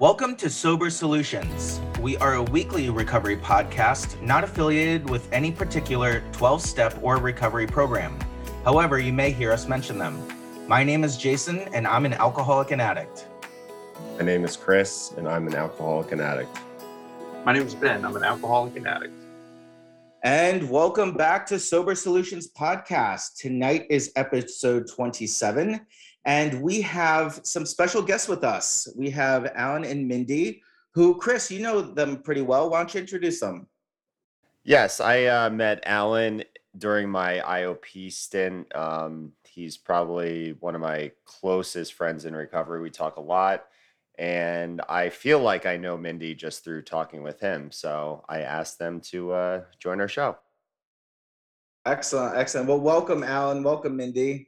Welcome to Sober Solutions. We are a weekly recovery podcast not affiliated with any particular 12 step or recovery program. However, you may hear us mention them. My name is Jason, and I'm an alcoholic and addict. My name is Chris, and I'm an alcoholic and addict. My name is Ben. I'm an alcoholic and addict. And welcome back to Sober Solutions Podcast. Tonight is episode 27, and we have some special guests with us. We have Alan and Mindy, who, Chris, you know them pretty well. Why don't you introduce them? Yes, I uh, met Alan during my IOP stint. Um, he's probably one of my closest friends in recovery. We talk a lot. And I feel like I know Mindy just through talking with him. So I asked them to uh, join our show. Excellent, excellent. Well, welcome, Alan. Welcome, Mindy.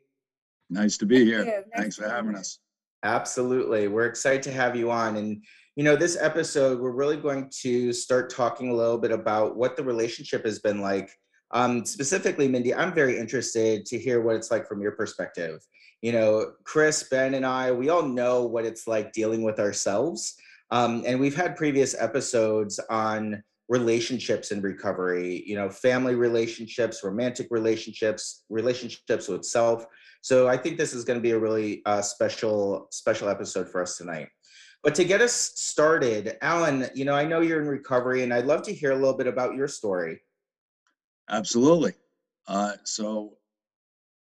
Nice to be Thank here. you. Nice Thanks for having here. us. Absolutely. We're excited to have you on. And, you know, this episode, we're really going to start talking a little bit about what the relationship has been like. Um, specifically, Mindy, I'm very interested to hear what it's like from your perspective. You know, Chris, Ben, and I, we all know what it's like dealing with ourselves. Um, and we've had previous episodes on relationships in recovery, you know, family relationships, romantic relationships, relationships with self. So I think this is going to be a really uh, special special episode for us tonight. But to get us started, Alan, you know, I know you're in recovery, and I'd love to hear a little bit about your story. Absolutely. Uh, so,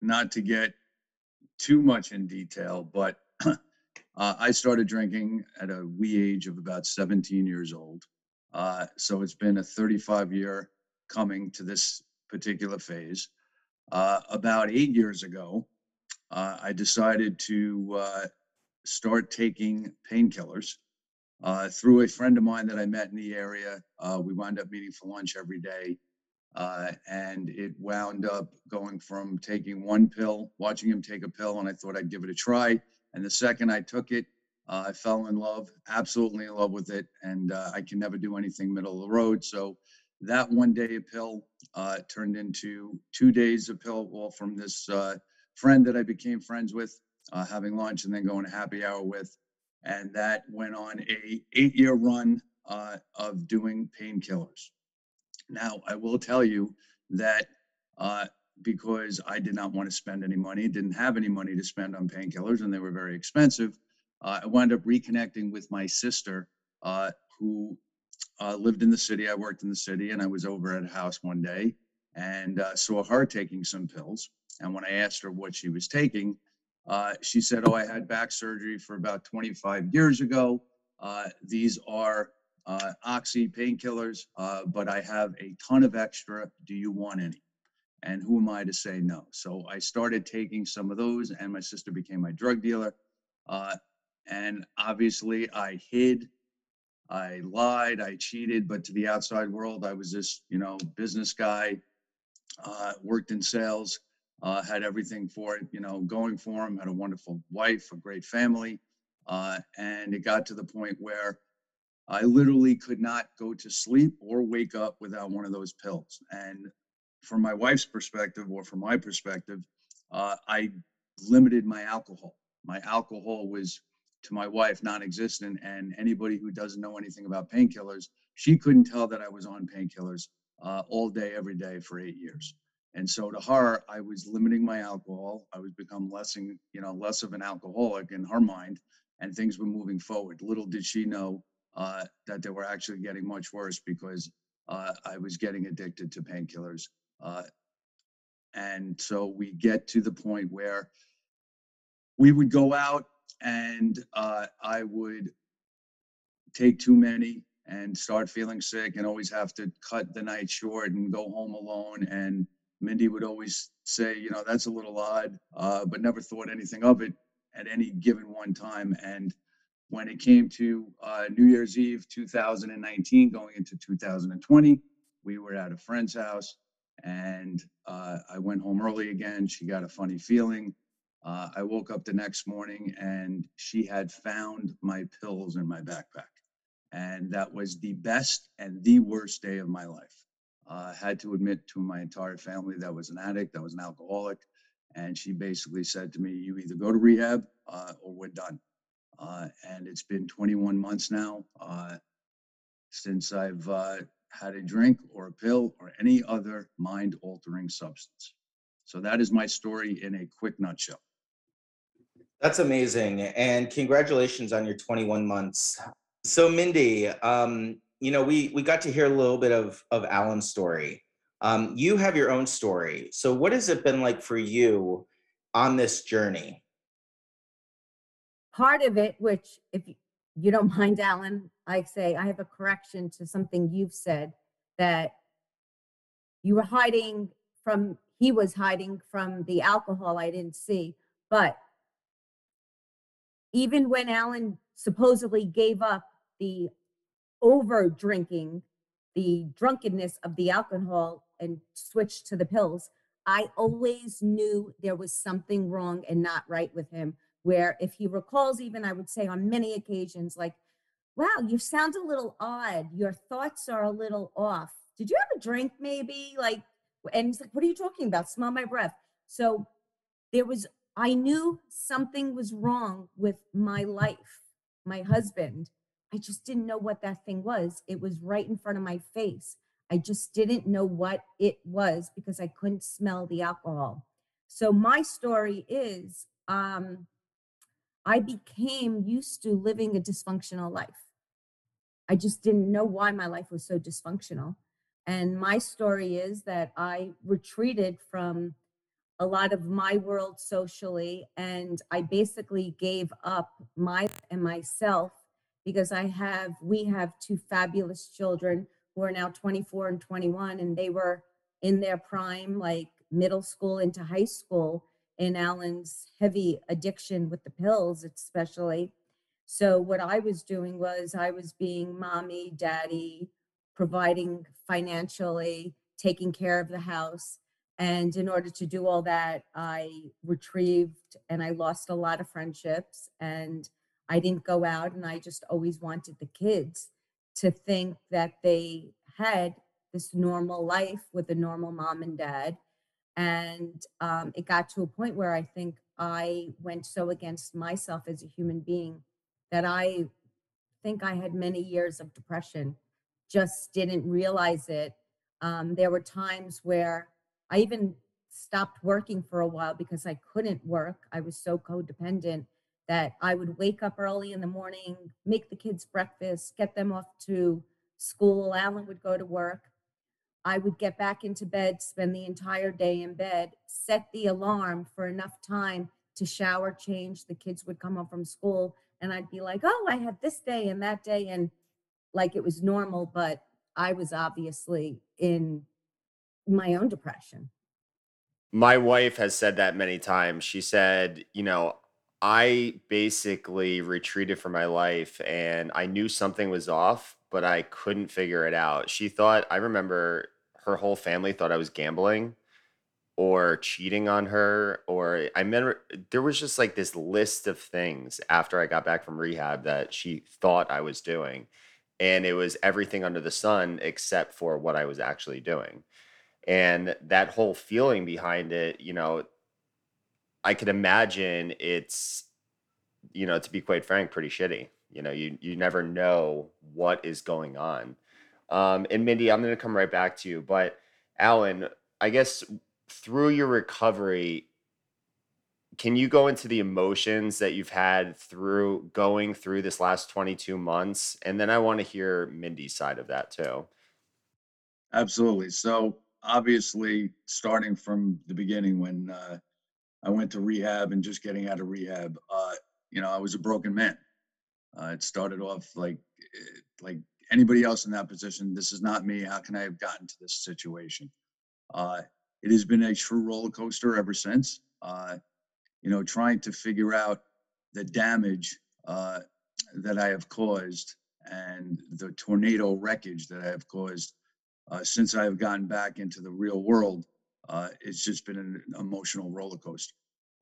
not to get too much in detail, but uh, I started drinking at a wee age of about 17 years old. Uh, so, it's been a 35 year coming to this particular phase. Uh, about eight years ago, uh, I decided to uh, start taking painkillers. Uh, through a friend of mine that I met in the area, uh, we wound up meeting for lunch every day. Uh, and it wound up going from taking one pill, watching him take a pill, and I thought I'd give it a try. And the second I took it, uh, I fell in love, absolutely in love with it. And I can never do anything middle of the road. So that one day a pill turned into two days of pill, well, from this friend that I became friends with, uh, having lunch and then going to happy hour with. And that went on a eight year run uh, of doing painkillers. Now, I will tell you that uh, because I did not want to spend any money, didn't have any money to spend on painkillers, and they were very expensive, uh, I wound up reconnecting with my sister uh, who uh, lived in the city. I worked in the city, and I was over at a house one day and saw her taking some pills. And when I asked her what she was taking, uh, she said, Oh, I had back surgery for about 25 years ago. Uh, these are uh, oxy painkillers, uh, but I have a ton of extra. Do you want any? And who am I to say no? So I started taking some of those, and my sister became my drug dealer. Uh, and obviously, I hid, I lied, I cheated, but to the outside world, I was this, you know, business guy, uh, worked in sales, uh, had everything for it, you know, going for him, had a wonderful wife, a great family. Uh, and it got to the point where I literally could not go to sleep or wake up without one of those pills. And from my wife's perspective, or from my perspective, uh, I limited my alcohol. My alcohol was to my wife non-existent, and anybody who doesn't know anything about painkillers, she couldn't tell that I was on painkillers uh, all day, every day for eight years. And so to her, I was limiting my alcohol. I was become less, and you know, less of an alcoholic in her mind, and things were moving forward. Little did she know uh, that they were actually getting much worse because uh, I was getting addicted to painkillers. Uh, and so we get to the point where we would go out and uh, I would take too many and start feeling sick and always have to cut the night short and go home alone. And Mindy would always say, you know, that's a little odd, uh, but never thought anything of it at any given one time. And when it came to uh, New Year's Eve 2019, going into 2020, we were at a friend's house and uh, I went home early again. She got a funny feeling. Uh, I woke up the next morning and she had found my pills in my backpack. And that was the best and the worst day of my life. Uh, had to admit to my entire family that was an addict, that was an alcoholic. And she basically said to me, You either go to rehab uh, or we're done. Uh, and it's been 21 months now uh, since I've uh, had a drink or a pill or any other mind altering substance. So that is my story in a quick nutshell. That's amazing. And congratulations on your 21 months. So Mindy, um, you know, we we got to hear a little bit of of Alan's story. Um, you have your own story. So what has it been like for you on this journey? part of it, which if you- you don't mind, Alan, I say I have a correction to something you've said that you were hiding from, he was hiding from the alcohol I didn't see. But even when Alan supposedly gave up the over drinking, the drunkenness of the alcohol and switched to the pills, I always knew there was something wrong and not right with him where if he recalls even i would say on many occasions like wow you sound a little odd. Your thoughts are a little off. Did you have a drink maybe? Like and he's like what are you talking about? Smell my breath. So there was i knew something was wrong with my life my husband i just didn't know what that thing was it was right in front of my face i just didn't know what it was because i couldn't smell the alcohol so my story is um I became used to living a dysfunctional life. I just didn't know why my life was so dysfunctional. And my story is that I retreated from a lot of my world socially and I basically gave up my and myself because I have we have two fabulous children who are now 24 and 21 and they were in their prime like middle school into high school in Alan's heavy addiction with the pills, especially. So, what I was doing was I was being mommy, daddy, providing financially, taking care of the house. And in order to do all that, I retrieved and I lost a lot of friendships. And I didn't go out, and I just always wanted the kids to think that they had this normal life with a normal mom and dad and um, it got to a point where I think I went so against myself as a human being that I think I had many years of depression, just didn't realize it. Um, there were times where I even stopped working for a while because I couldn't work. I was so codependent that I would wake up early in the morning, make the kids breakfast, get them off to school. Alan would go to work. I would get back into bed, spend the entire day in bed, set the alarm for enough time to shower, change. The kids would come home from school, and I'd be like, oh, I had this day and that day, and like it was normal, but I was obviously in my own depression. My wife has said that many times. She said, you know, I basically retreated from my life and I knew something was off, but I couldn't figure it out. She thought, I remember her whole family thought I was gambling or cheating on her or I remember there was just like this list of things after I got back from rehab that she thought I was doing and it was everything under the sun except for what I was actually doing. And that whole feeling behind it, you know, I could imagine it's you know, to be quite frank, pretty shitty. You know, you you never know what is going on. Um, and Mindy, I'm going to come right back to you, but Alan, I guess through your recovery, can you go into the emotions that you've had through going through this last 22 months? And then I want to hear Mindy's side of that too. Absolutely. So obviously, starting from the beginning when uh, I went to rehab and just getting out of rehab, uh, you know, I was a broken man. Uh, it started off like eh, like anybody else in that position. This is not me. How can I have gotten to this situation? Uh, it has been a true roller coaster ever since. Uh, you know, trying to figure out the damage uh, that I have caused and the tornado wreckage that I have caused uh, since I have gotten back into the real world. Uh, it's just been an emotional roller coaster.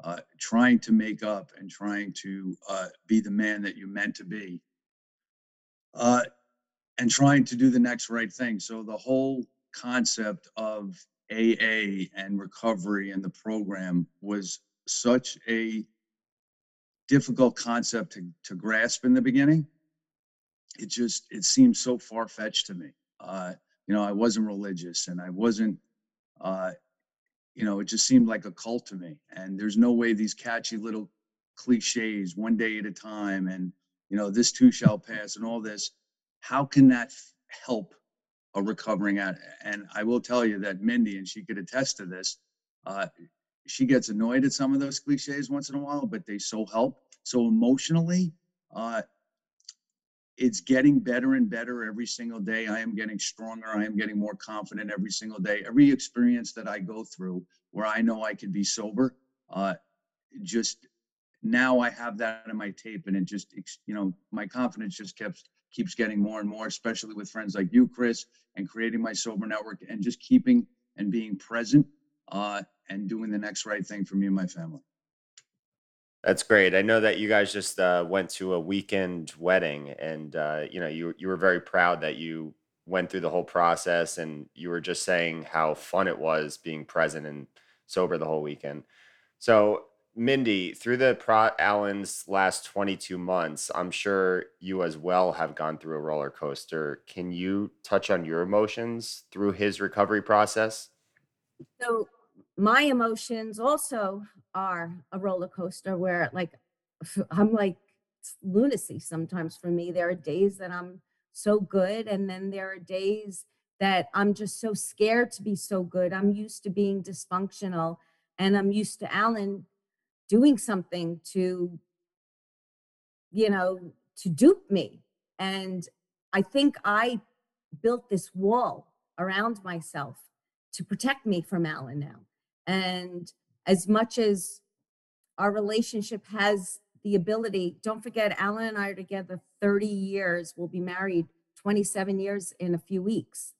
Uh, trying to make up and trying to uh, be the man that you meant to be uh, and trying to do the next right thing. So the whole concept of AA and recovery and the program was such a difficult concept to, to grasp in the beginning. It just, it seemed so far fetched to me. Uh, you know, I wasn't religious and I wasn't, uh, you know, it just seemed like a cult to me. And there's no way these catchy little cliches, one day at a time, and, you know, this too shall pass and all this, how can that help a recovering addict? And I will tell you that Mindy, and she could attest to this, uh, she gets annoyed at some of those cliches once in a while, but they so help. So emotionally, uh, it's getting better and better every single day. I am getting stronger. I am getting more confident every single day. Every experience that I go through where I know I can be sober, uh, just now I have that in my tape and it just, you know, my confidence just keeps, keeps getting more and more, especially with friends like you, Chris, and creating my sober network and just keeping and being present, uh, and doing the next right thing for me and my family. That's great. I know that you guys just uh, went to a weekend wedding, and uh, you know you you were very proud that you went through the whole process, and you were just saying how fun it was being present and sober the whole weekend. So, Mindy, through the pro Alan's last 22 months, I'm sure you as well have gone through a roller coaster. Can you touch on your emotions through his recovery process? So my emotions also are a roller coaster where like I'm like lunacy sometimes for me. There are days that I'm so good and then there are days that I'm just so scared to be so good. I'm used to being dysfunctional and I'm used to Alan doing something to you know to dupe me. And I think I built this wall around myself to protect me from Alan now. And as much as our relationship has the ability, don't forget, Alan and I are together 30 years. We'll be married 27 years in a few weeks.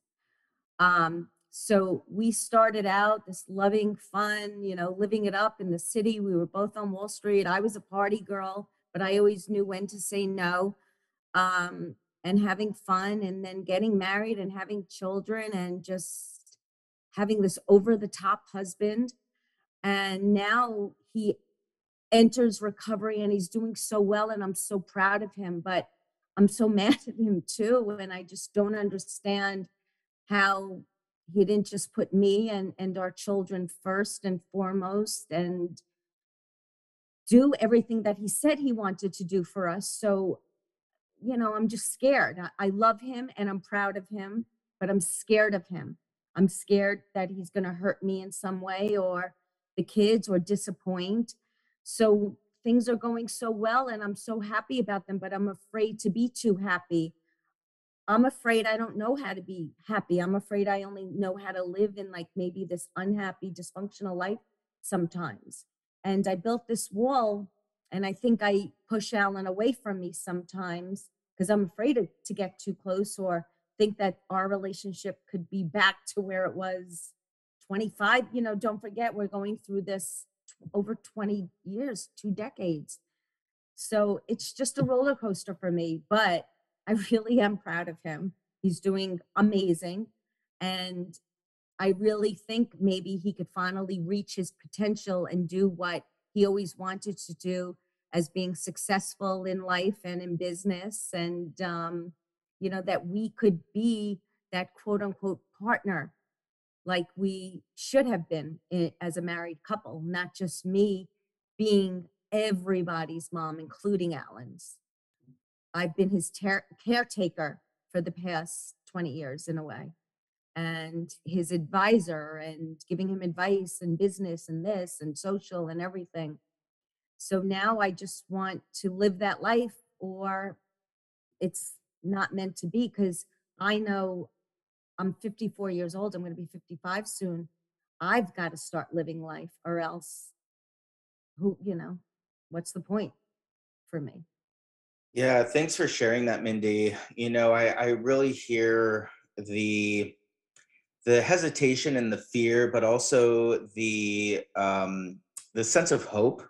Um, so we started out this loving, fun, you know, living it up in the city. We were both on Wall Street. I was a party girl, but I always knew when to say no. Um, and having fun and then getting married and having children and just having this over the top husband. And now he enters recovery and he's doing so well and I'm so proud of him, but I'm so mad at him too. And I just don't understand how he didn't just put me and, and our children first and foremost and do everything that he said he wanted to do for us. So, you know, I'm just scared. I, I love him and I'm proud of him, but I'm scared of him. I'm scared that he's going to hurt me in some way or the kids or disappoint. So things are going so well and I'm so happy about them, but I'm afraid to be too happy. I'm afraid I don't know how to be happy. I'm afraid I only know how to live in like maybe this unhappy, dysfunctional life sometimes. And I built this wall and I think I push Alan away from me sometimes because I'm afraid to, to get too close or think that our relationship could be back to where it was 25. You know, don't forget, we're going through this over 20 years, two decades. So it's just a roller coaster for me, but I really am proud of him. He's doing amazing. And I really think maybe he could finally reach his potential and do what he always wanted to do as being successful in life and in business. And, um, you know, that we could be that quote unquote partner like we should have been as a married couple, not just me being everybody's mom, including Alan's. I've been his ter- caretaker for the past 20 years in a way, and his advisor, and giving him advice and business and this and social and everything. So now I just want to live that life, or it's not meant to be because I know I'm 54 years old. I'm going to be 55 soon. I've got to start living life, or else, who, you know, what's the point for me? Yeah, thanks for sharing that, Mindy. You know, I, I really hear the the hesitation and the fear, but also the um, the sense of hope,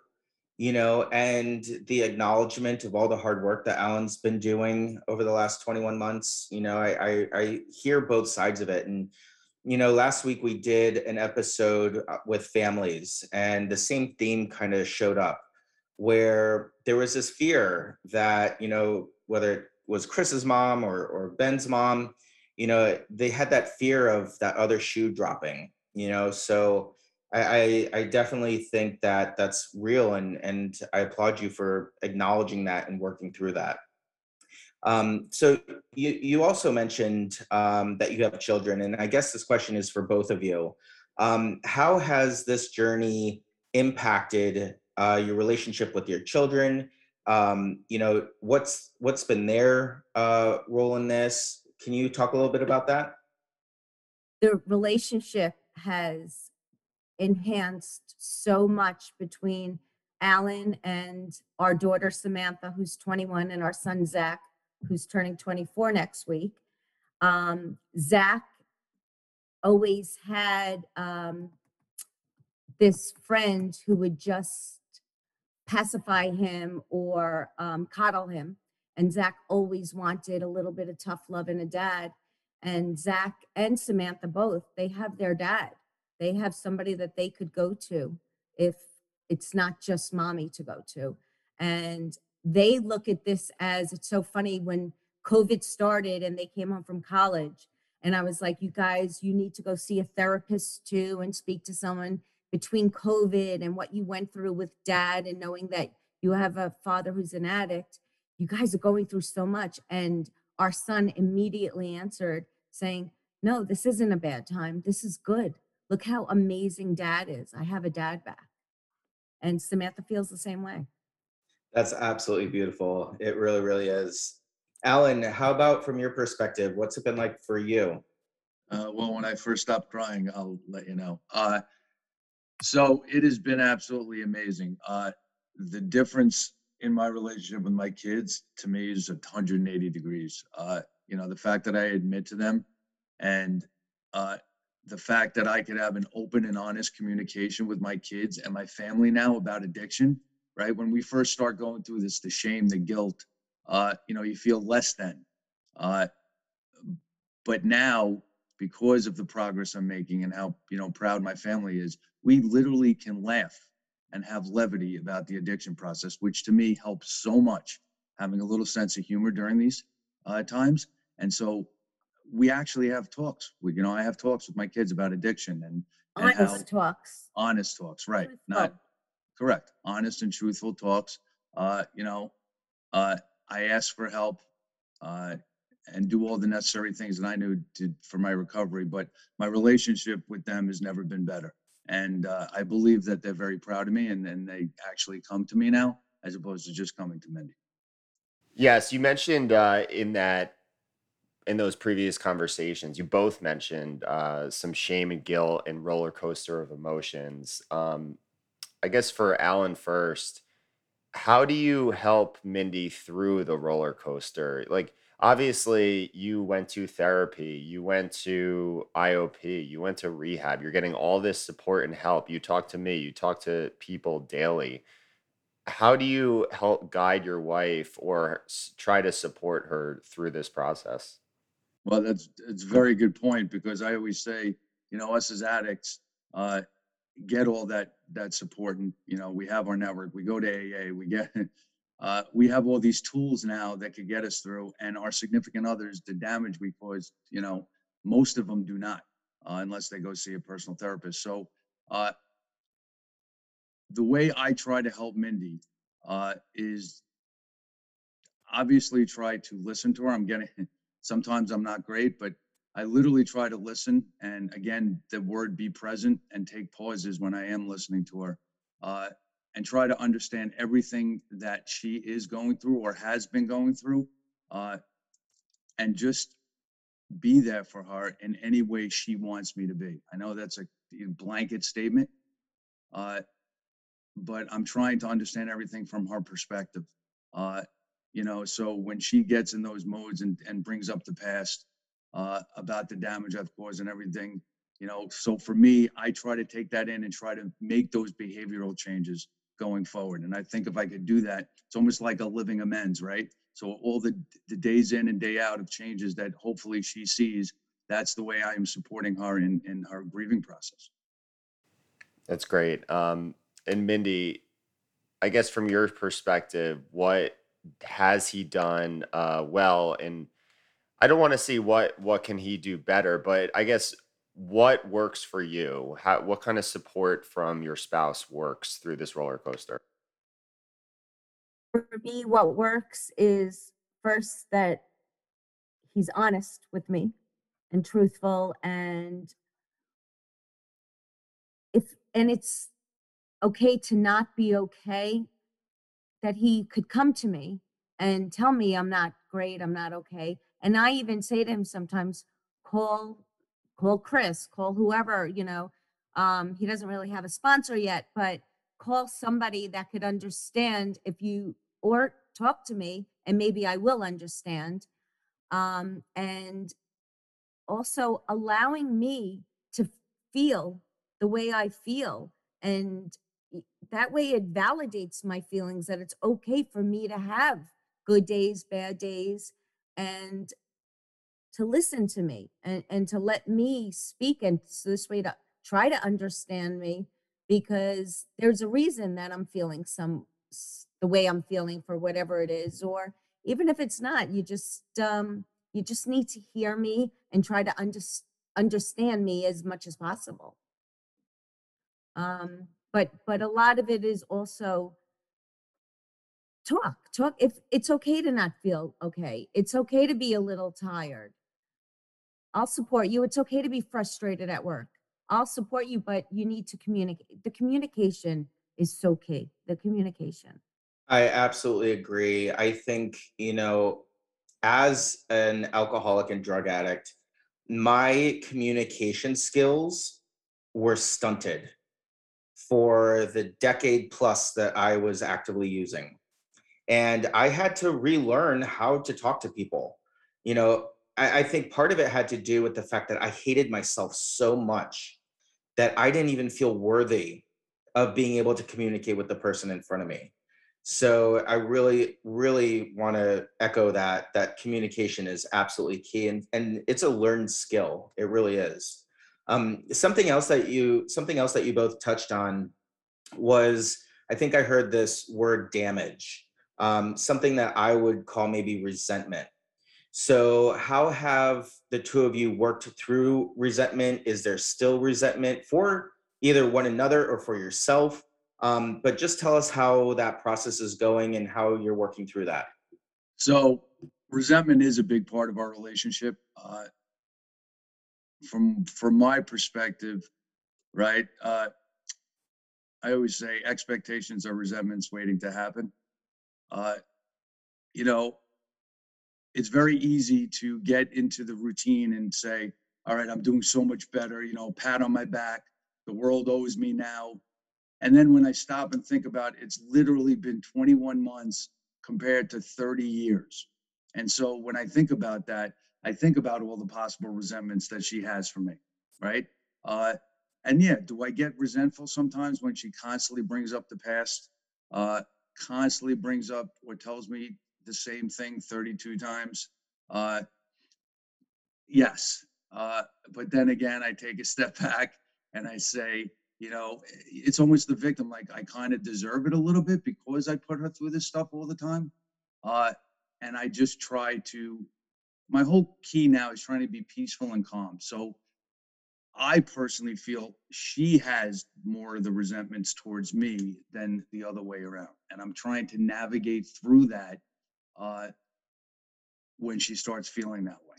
you know, and the acknowledgement of all the hard work that Alan's been doing over the last 21 months. You know, I I, I hear both sides of it, and you know, last week we did an episode uh, with families, and the same theme kind of showed up where there was this fear that, you know, whether it was Chris's mom or, or Ben's mom, you know, they had that fear of that other shoe dropping, you know, so I, I, I definitely think that that's real and, and I applaud you for acknowledging that and working through that. Um, so you, you also mentioned um, that you have children, and I guess this question is for both of you. Um, how has this journey impacted uh, your relationship with your children? Um, you know, what's what's been their uh, role in this? Can you talk a little bit about that? The relationship has enhanced so much between Alan and our daughter Samantha, who's 21, and our son Zach, who's turning 24 next week. Um, Zach always had um, this friend who would just pacify him or um, coddle him. And Zach always wanted a little bit of tough love and a dad. And Zach and Samantha both, they have their dad. They have somebody that they could go to if it's not just mommy to go to. And they look at this as it's so funny when COVID started and they came home from college. And I was like, you guys, you need to go see a therapist too and speak to someone between COVID and what you went through with dad and knowing that you have a father who's an addict. You guys are going through so much. And our son immediately answered saying, no, this isn't a bad time. This is good. Look how amazing dad is. I have a dad back. And Samantha feels the same way. That's absolutely beautiful. It really, really is. Alan, how about from your perspective? What's it been like for you? Uh, well, when I first stopped crying, I'll let you know. Uh, so it has been absolutely amazing. Uh, the difference in my relationship with my kids to me is 180 degrees. Uh, you know, the fact that I admit to them and uh, the fact that I could have an open and honest communication with my kids and my family now about addiction, right? When we first start going through this, the shame, the guilt, uh, you know, you feel less than. Uh, but now, because of the progress I'm making and how, you know, proud my family is, we literally can laugh and have levity about the addiction process, which to me helps so much having a little sense of humor during these uh, times. And so we actually have talks. We, you know, I have talks with my kids about addiction and, and how Honest talks. honest talks, right? Not Truthful. correct, honest and truthful talks. Uh, you know, uh, I ask for help uh, and do all the necessary things that I knew to for my recovery. But my relationship with them has never been better, and uh, I believe that they're very proud of me, and and they actually come to me now as opposed to just coming to Mindy. Yes, you mentioned uh, in that in those previous conversations, you both mentioned uh, some shame and guilt and roller coaster of emotions. Um, I guess for Alan first, how do you help Mindy through the roller coaster? Like, obviously, you went to therapy, you went to IOP, you went to rehab, you're getting all this support and help. You talk to me, you talk to people daily. How do you help guide your wife or try to support her through this process? Well, that's it's a very good point because I always say, you know, us as addicts, uh, get all that that support, and you know, we have our network. We go to AA. We get, uh, we have all these tools now that could get us through. And our significant others, the damage we cause, you know, most of them do not, uh, unless they go see a personal therapist. So, uh, the way I try to help Mindy uh, is obviously try to listen to her. I'm getting sometimes I'm not great, but I literally try to listen. And again, the word be present and take pauses when I am listening to her uh, and try to understand everything that she is going through or has been going through uh, and just be there for her in any way she wants me to be. I know that's a blanket statement, uh, but I'm trying to understand everything from her perspective. Uh, you know, so when she gets in those modes and, and brings up the past uh, about the damage I've caused and everything, you know, so for me, I try to take that in and try to make those behavioral changes going forward. And I think if I could do that, it's almost like a living amends, right? So all the the days in and day out of changes that hopefully she sees, that's the way I am supporting her in in her grieving process. That's great. Um, and Mindy, I guess from your perspective, what has he done uh, well? And I don't want to see what what can he do better, but I guess what works for you? How what kind of support from your spouse works through this roller coaster? For me, what works is first that he's honest with me and truthful and if and it's okay to not be okay that he could come to me and tell me I'm not great, I'm not okay. And I even say to him sometimes, call call Chris, call whoever, you know. Um, he doesn't really have a sponsor yet, but call somebody that could understand if you or talk to me and maybe I will understand. Um, and also allowing me to feel the way I feel. And that way it validates my feelings that it's okay for me to have good days, bad days, and to listen to me and, and to let me speak and so this way to try to understand me because there's a reason that I'm feeling some the way I'm feeling for whatever it is or even if it's not you just um you just need to hear me and try to under, understand me as much as possible. Um but but a lot of it is also talk talk if it's okay to not feel okay it's okay to be a little tired i'll support you it's okay to be frustrated at work i'll support you but you need to communicate the communication is so key the communication I absolutely agree. I think, you know, as an alcoholic and drug addict, my communication skills were stunted for the decade plus that I was actively using. And I had to relearn how to talk to people. You know, I, I think part of it had to do with the fact that I hated myself so much that I didn't even feel worthy of being able to communicate with the person in front of me. So I really, really want to echo that that communication is absolutely key, and and it's a learned skill. It really is. Um, something else that you something else that you both touched on was I think I heard this word damage. Um, something that I would call maybe resentment. So, how have the two of you worked through resentment? Is there still resentment for either one another or for yourself? Um, but just tell us how that process is going and how you're working through that. So resentment is a big part of our relationship. Uh, from from my perspective, right? Uh, I always say expectations are resentments waiting to happen. Uh, you know, it's very easy to get into the routine and say, "All right, I'm doing so much better." You know, pat on my back. The world owes me now. And then when I stop and think about it, it's literally been 21 months compared to 30 years. And so when I think about that, I think about all the possible resentments that she has for me, right? Uh, and yeah, do I get resentful sometimes when she constantly brings up the past, uh, constantly brings up or tells me the same thing 32 times? Uh, yes. Uh, but then again, I take a step back and I say, you know, it's almost the victim. Like I kind of deserve it a little bit because I put her through this stuff all the time. Uh, and I just try to, my whole key now is trying to be peaceful and calm. So I personally feel she has more of the resentments towards me than the other way around. And I'm trying to navigate through that uh, when she starts feeling that way,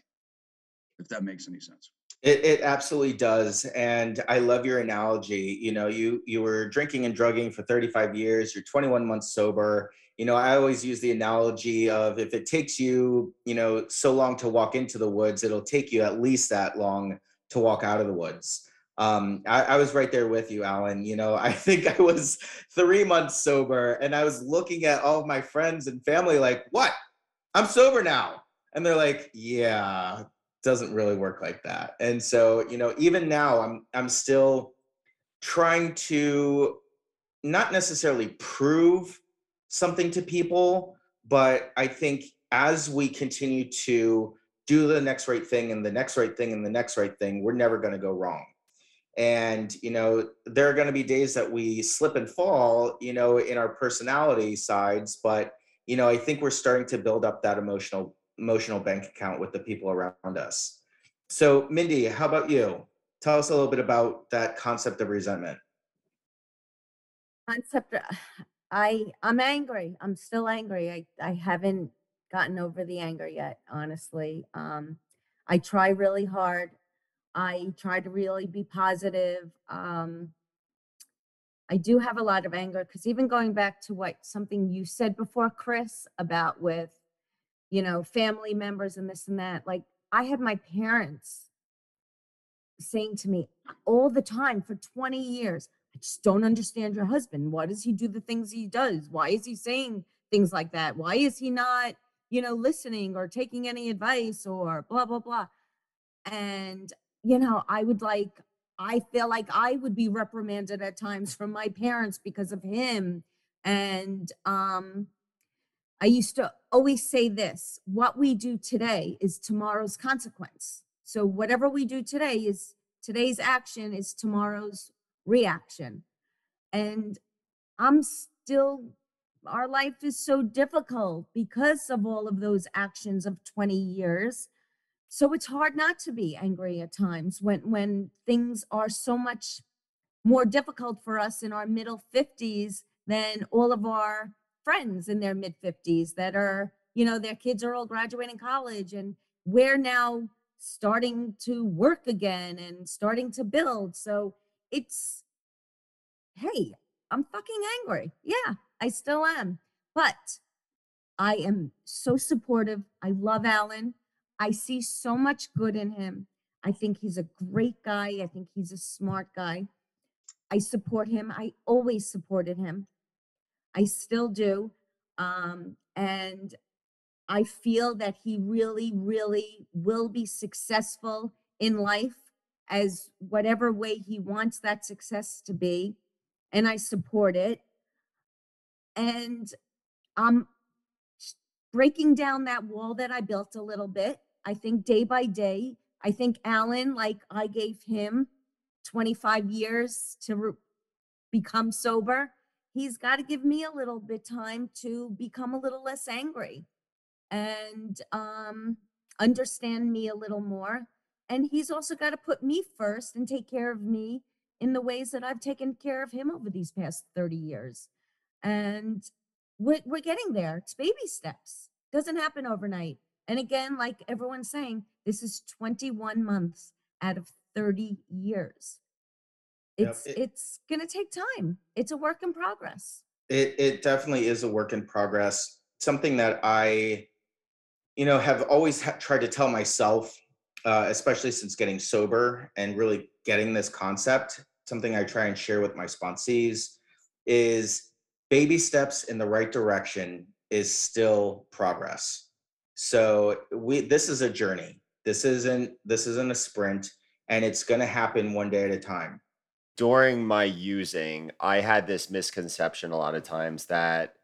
if that makes any sense. It, it absolutely does, and I love your analogy. You know, you you were drinking and drugging for 35 years. You're 21 months sober. You know, I always use the analogy of if it takes you, you know, so long to walk into the woods, it'll take you at least that long to walk out of the woods. Um, I, I was right there with you, Alan. You know, I think I was three months sober, and I was looking at all of my friends and family like, "What? I'm sober now," and they're like, "Yeah." Doesn't really work like that. And so, you know, even now I'm I'm still trying to not necessarily prove something to people, but I think as we continue to do the next right thing and the next right thing and the next right thing, we're never going to go wrong. And, you know, there are going to be days that we slip and fall, you know, in our personality sides. But, you know, I think we're starting to build up that emotional, emotional bank account with the people around us. So, Mindy, how about you? Tell us a little bit about that concept of resentment. Concept, uh, I, I'm angry. I'm still angry. I, I haven't gotten over the anger yet, honestly. Um, I try really hard. I try to really be positive. Um, I do have a lot of anger because even going back to what something you said before, Chris, about with, you know, family members and this and that, like I had my parents saying to me all the time for 20 years, I just don't understand your husband. Why does he do the things he does? Why is he saying things like that? Why is he not, you know, listening or taking any advice or blah, blah, blah. And, you know, I would like, I feel like I would be reprimanded at times from my parents because of him. And um, I used to always say this what we do today is tomorrow's consequence. So whatever we do today is today's action is tomorrow's reaction. And I'm still, our life is so difficult because of all of those actions of 20 years. So it's hard not to be angry at times when when things are so much more difficult for us in our middle 50s than all of our friends in their mid 50s that are, you know, their kids are all graduating college and we're now starting to work again and starting to build. So it's, hey, I'm fucking angry. Yeah, I still am. But I am so supportive. I love Alan. I see so much good in him. I think he's a great guy. I think he's a smart guy. I support him. I always supported him. I still do. Um, and I feel that he really, really will be successful in life as whatever way he wants that success to be. And I support it. And I'm breaking down that wall that I built a little bit. I think day by day, I think Alan, like I gave him 25 years to re- become sober, he's got to give me a little bit time to become a little less angry and um, understand me a little more. And he's also got to put me first and take care of me in the ways that I've taken care of him over these past 30 years. And we're, we're getting there. It's baby steps. Doesn't happen overnight. And again, like everyone's saying, this is 21 months out of 30 years. Yep, It's it- it's gonna take time. It's a work in progress. It it definitely is a work in progress. Something that I, you know, have always ha- tried to tell myself, uh, especially since getting sober and really getting this concept. Something I try and share with my sponsees is baby steps in the right direction is still progress. So we this is a journey. This isn't this isn't a sprint, and it's going to happen one day at a time. During my using, I had this misconception a lot of times that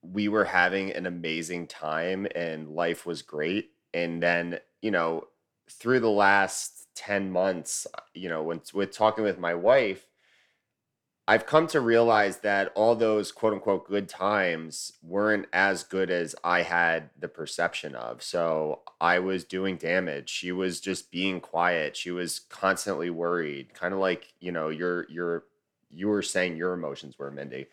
we were having an amazing time and life was great. And then, you know, through the last 10 months, you know, when with talking with my wife, I've come to realize that all those quote unquote good times weren't as good as I had the perception of. So I was doing damage. She was just being quiet. She was constantly worried, kind of like, you know, your your you were saying your emotions were, Mindy.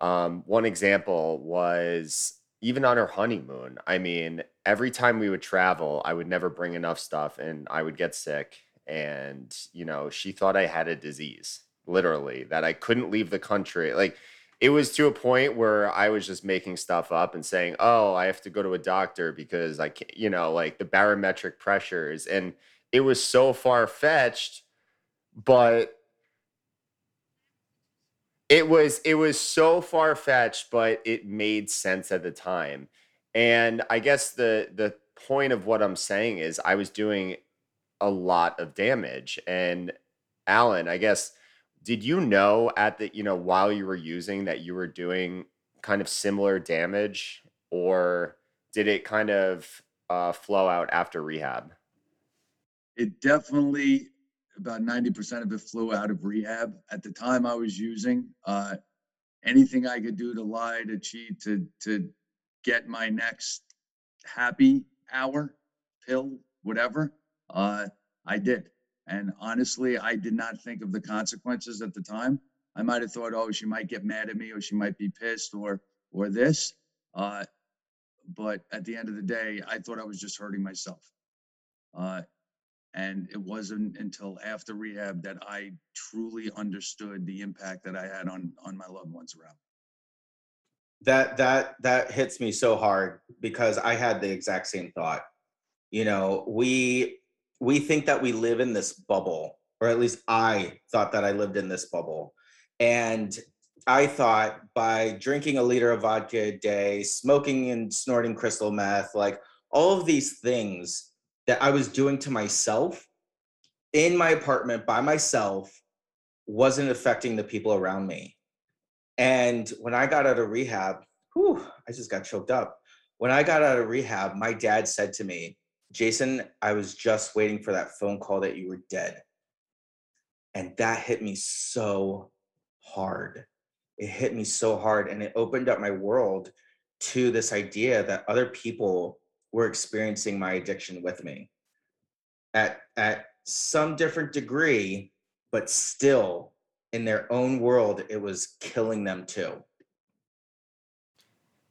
Um, one example was even on her honeymoon. I mean, every time we would travel, I would never bring enough stuff and I would get sick. And, you know, she thought I had a disease, literally, that I couldn't leave the country. Like, it was to a point where I was just making stuff up and saying, oh, I have to go to a doctor because I can't, you know, like the barometric pressures. And it was so far fetched, but it was it was so far fetched, but it made sense at the time. And I guess the the point of what I'm saying is I was doing a lot of damage. And Alan, I guess, did you know at the, you know, while you were using that you were doing kind of similar damage, or did it kind of uh, flow out after rehab? It definitely about 90% of it flew out of rehab. At the time I was using, uh, anything I could do to lie, to cheat, to, to get my next happy hour, pill, whatever, uh, I did. And honestly, I did not think of the consequences at the time. I might have thought, oh, she might get mad at me or she might be pissed or, or this. Uh, but at the end of the day, I thought I was just hurting myself. Uh, and it wasn't until after rehab that I truly understood the impact that I had on, on my loved ones around. that that that hits me so hard because i had the exact same thought you know we we think that we live in this bubble or at least i thought that i lived in this bubble and i thought by drinking a liter of vodka a day smoking and snorting crystal meth like all of these things that i was doing to myself in my apartment by myself wasn't affecting the people around me and when I got out of rehab, whew, I just got choked up. When I got out of rehab, my dad said to me, Jason, I was just waiting for that phone call that you were dead. And that hit me so hard. It hit me so hard. And it opened up my world to this idea that other people were experiencing my addiction with me at, at some different degree, but still in their own world, it was killing them too.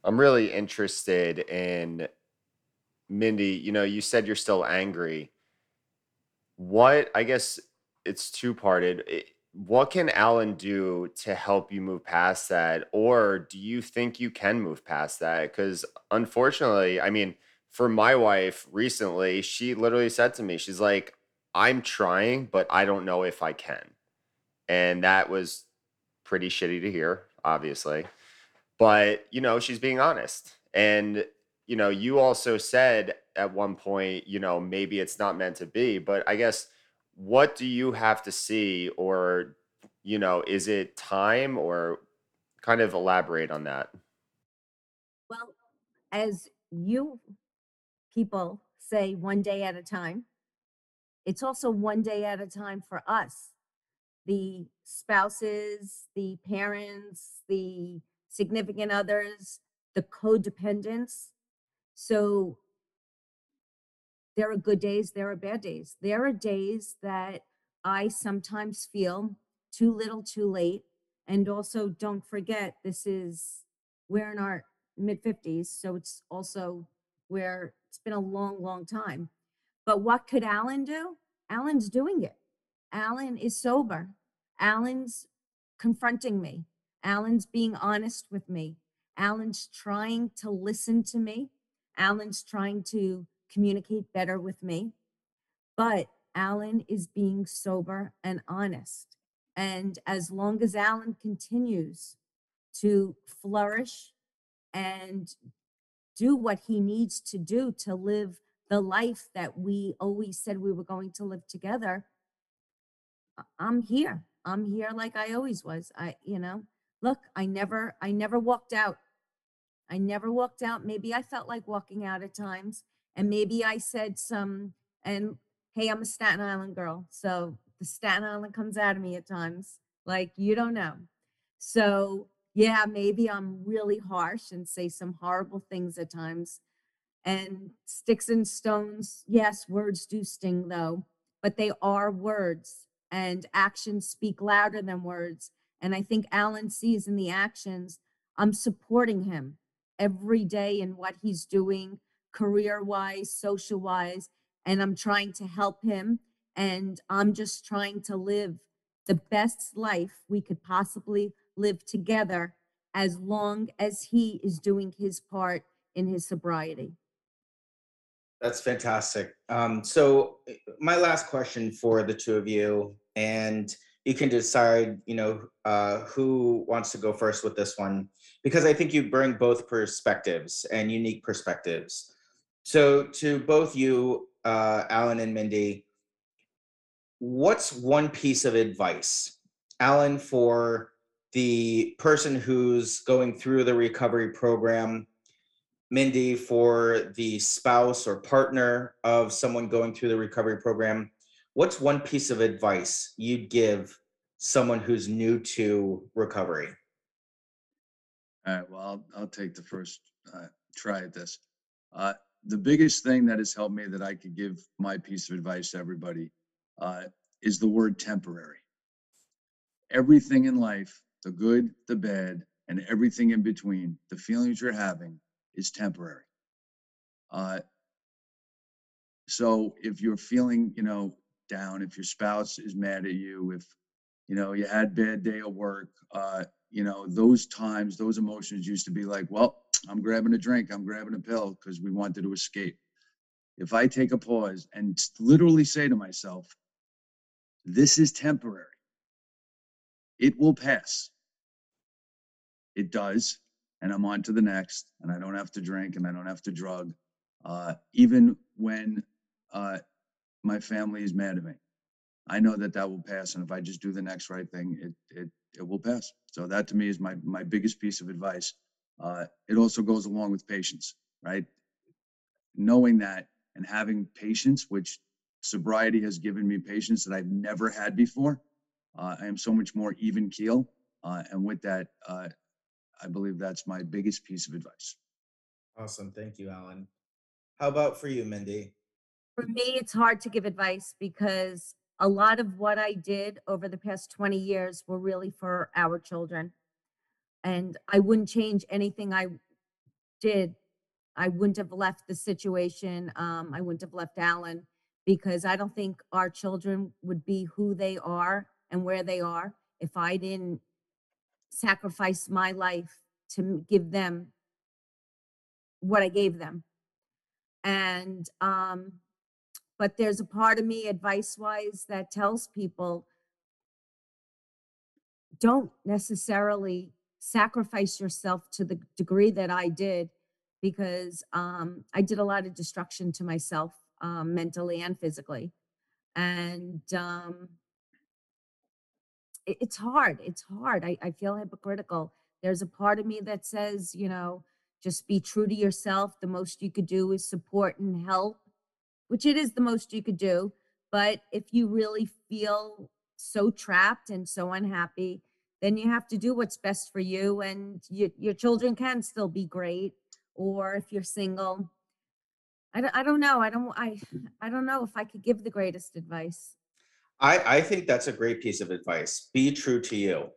I'm really interested in Mindy. You know, you said you're still angry. What, I guess it's two parted. What can Alan do to help you move past that? Or do you think you can move past that? Because unfortunately, I mean, for my wife recently, she literally said to me, she's like, I'm trying, but I don't know if I can. And that was pretty shitty to hear, obviously. But, you know, she's being honest. And, you know, you also said at one point, you know, maybe it's not meant to be, but I guess what do you have to see or, you know, is it time or kind of elaborate on that? Well, as you people say, one day at a time, it's also one day at a time for us. The spouses, the parents, the significant others, the codependents. So there are good days, there are bad days. There are days that I sometimes feel too little, too late. And also, don't forget, this is, we're in our mid 50s. So it's also where it's been a long, long time. But what could Alan do? Alan's doing it. Alan is sober. Alan's confronting me. Alan's being honest with me. Alan's trying to listen to me. Alan's trying to communicate better with me. But Alan is being sober and honest. And as long as Alan continues to flourish and do what he needs to do to live the life that we always said we were going to live together, I'm here. I'm here like I always was. I, you know, look, I never, I never walked out. I never walked out. Maybe I felt like walking out at times. And maybe I said some, and hey, I'm a Staten Island girl. So the Staten Island comes out of me at times. Like you don't know. So yeah, maybe I'm really harsh and say some horrible things at times. And sticks and stones, yes, words do sting though, but they are words and actions speak louder than words. And I think Alan sees in the actions, I'm supporting him every day in what he's doing, career wise, social wise, and I'm trying to help him. And I'm just trying to live the best life we could possibly live together as long as he is doing his part in his sobriety. That's fantastic. Um, so uh, my last question for the two of you, and you can decide, you know, uh, who wants to go first with this one, because I think you bring both perspectives and unique perspectives. So to both you, uh, Alan and Mindy, what's one piece of advice, Alan, for the person who's going through the recovery program Mindy, for the spouse or partner of someone going through the recovery program, what's one piece of advice you'd give someone who's new to recovery? All right, well, I'll, I'll take the first uh, try at this. Uh, the biggest thing that has helped me that I could give my piece of advice to everybody uh, is the word temporary. Everything in life, the good, the bad, and everything in between, the feelings you're having is temporary. Uh, so if you're feeling, you know, down, if your spouse is mad at you, if you know you had bad day at work, uh, you know, those times, those emotions used to be like, well, I'm grabbing a drink, I'm grabbing a pill because we wanted to escape. If I take a pause and literally say to myself, this is temporary, it will pass. It does. And I'm on to the next, and I don't have to drink and I don't have to drug, uh, even when uh, my family is mad at me. I know that that will pass, and if I just do the next right thing, it it it will pass. So that to me is my my biggest piece of advice. Uh, it also goes along with patience, right? Knowing that and having patience, which sobriety has given me patience that I've never had before. Uh, I am so much more even keel, uh, and with that, uh, I believe that's my biggest piece of advice. Awesome. Thank you, Alan. How about for you, Mindy? For me, it's hard to give advice because a lot of what I did over the past 20 years were really for our children. And I wouldn't change anything I did. I wouldn't have left the situation. Um, I wouldn't have left Alan because I don't think our children would be who they are and where they are if I didn't sacrifice my life to give them what I gave them. And um, but there's a part of me advice wise that tells people don't necessarily sacrifice yourself to the degree that I did because um, I did a lot of destruction to myself um, mentally and physically. And um, it- it's hard. It's hard. I, I feel hypocritical. There's a part of me that says, you know, just be true to yourself. The most you could do is support and help which it is the most you could do. But if you really feel so trapped and so unhappy, then you have to do what's best for you. And you, your children can still be great. Or if you're single, I don't, I don't know. I don't, I, I don't know if I could give the greatest advice. I, I think that's a great piece of advice. Be true to you.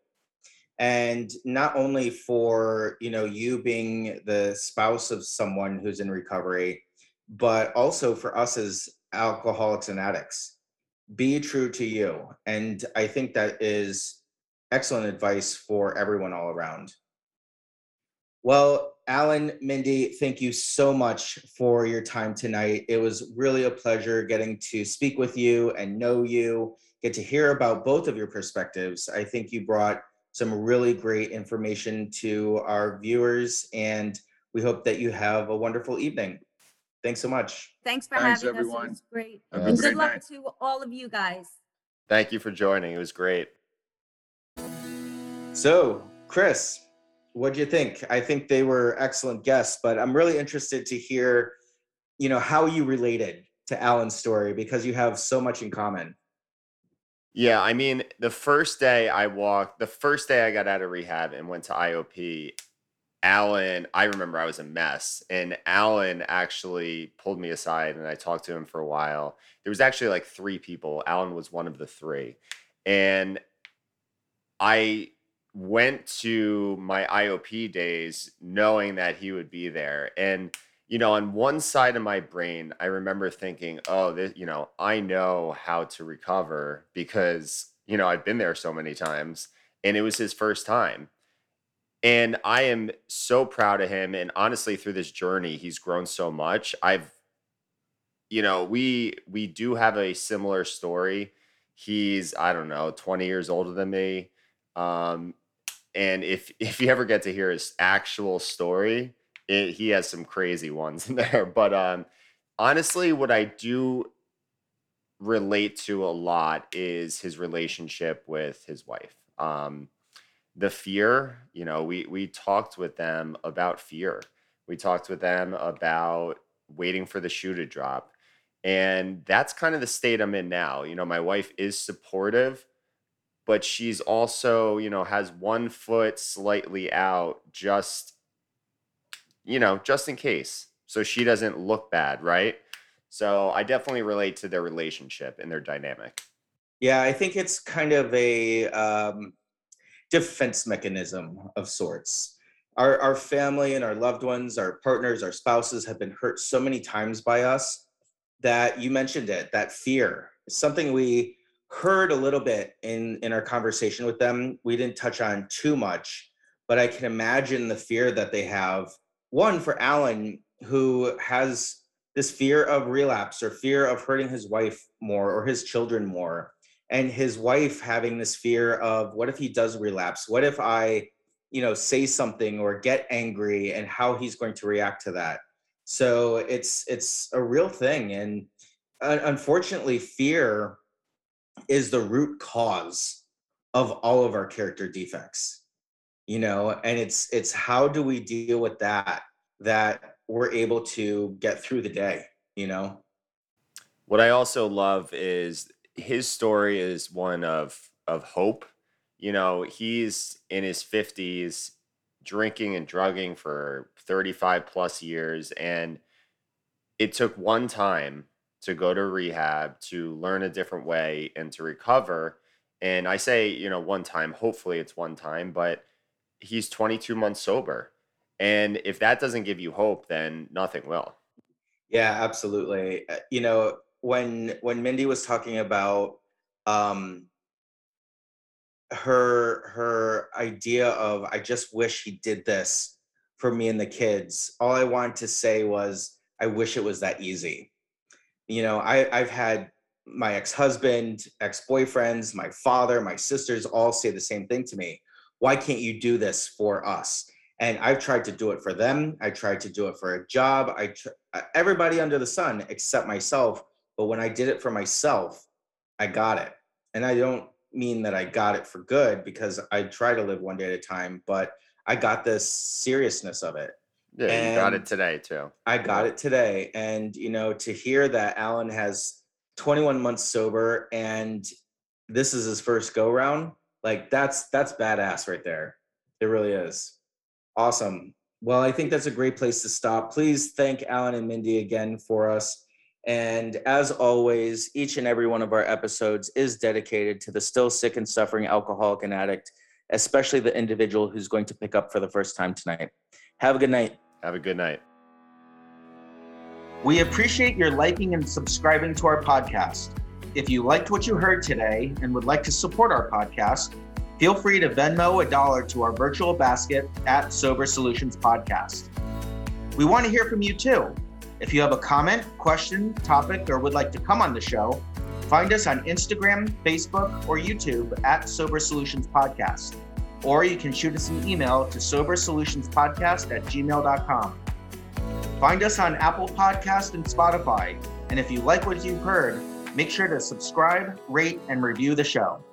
And not only for, you know, you being the spouse of someone who's in recovery, but also for us as alcoholics and addicts. Be true to you. And I think that is excellent advice for everyone all around. Well, Alan, Mindy, thank you so much for your time tonight. It was really a pleasure getting to speak with you and know you, get to hear about both of your perspectives. I think you brought some really great information to our viewers, and we hope that you have a wonderful evening. Thanks so much. Thanks for Thanks, having us. It was great. Have And great good luck night. to all of you guys. Thank you for joining. It was great. So, Chris, what do you think? I think they were excellent guests, but I'm really interested to hear, you know, how you related to Alan's story because you have so much in common. Yeah, I mean, the first day I walked, the first day I got out of rehab and went to IOP, Alan, I remember I was a mess, and Alan actually pulled me aside and I talked to him for a while. There was actually like three people. Alan was one of the three. And I went to my IOP days knowing that he would be there. And, you know, on one side of my brain, I remember thinking, oh, this, you know, I know how to recover because, you know, I've been there so many times and it was his first time. And I am so proud of him. And honestly, through this journey, he's grown so much. I've, you know, we we do have a similar story. He's, I don't know, 20 years older than me. Um, and if if you ever get to hear his actual story, it, he has some crazy ones in there. But um, honestly, what I do relate to a lot is his relationship with his wife. Um, the fear, you know, we we talked with them about fear. We talked with them about waiting for the shoe to drop. And that's kind of the state I'm in now. You know, my wife is supportive, but she's also, you know, has one foot slightly out just, you know, just in case. So she doesn't look bad, right? So I definitely relate to their relationship and their dynamic. Yeah, I think it's kind of a um, defense mechanism of sorts. Our, our family and our loved ones, our partners, our spouses have been hurt so many times by us that you mentioned it, that fear. It's something we heard a little bit in, in our conversation with them. We didn't touch on too much, but I can imagine the fear that they have. One for Alan, who has this fear of relapse or fear of hurting his wife more or his children more and his wife having this fear of what if he does relapse? What if i you know say something or get angry and how he's going to react to that? So it's it's a real thing. And uh, unfortunately fear is the root cause of all of our character defects you know? And it's it's how do we deal with that that we're able to get through the day you know? What I also love is his story is one of of hope. You know, he's in his 50s drinking and drugging for 35 plus years and it took one time to go to rehab to learn a different way and to recover. And I say, you know, one time, hopefully it's one time, but he's 22 months sober. And if that doesn't give you hope, then nothing will. Yeah, absolutely. Uh, You know, when when Mindy was talking about um her her idea of I just wish he did this for me and the kids, all I wanted to say was I wish it was that easy. You know, I I've had my ex-husband, ex-boyfriends, my father, my sisters all say the same thing to me. Why can't you do this for us? And I've tried to do it for them. I tried to do it for a job. I tr- uh, everybody under the sun except myself. But when I did it for myself, I got it. And I don't mean that I got it for good because I try to live one day at a time, but I got the seriousness of it. Yeah, you got it today too. I got it today. And, you know, to hear that Alan has 21 months sober and this is his first go round, like that's that's badass right there. It really is. Awesome. Well, I think that's a great place to stop. Please thank Alan and Mindy again for us. And as always, each and every one of our episodes is dedicated to the still sick and suffering alcoholic and addict, especially the individual who's going to pick up for the first time tonight. Have a good night. Have a good night. We appreciate your liking and subscribing to our podcast. If you liked what you heard today and would like to support our podcast, feel free to Venmo a dollar to our virtual basket at Sober Solutions Podcast. We want to hear from you too. If you have a comment, question, topic, or would like to come on the show, find us on Instagram, Facebook, or YouTube at Sober Solutions Podcast. Or you can shoot us an email to sobersolutionspodcast at gmail.com. Find us on Apple Podcast and Spotify. And if you like what you've heard, make sure to subscribe, rate, and review the show.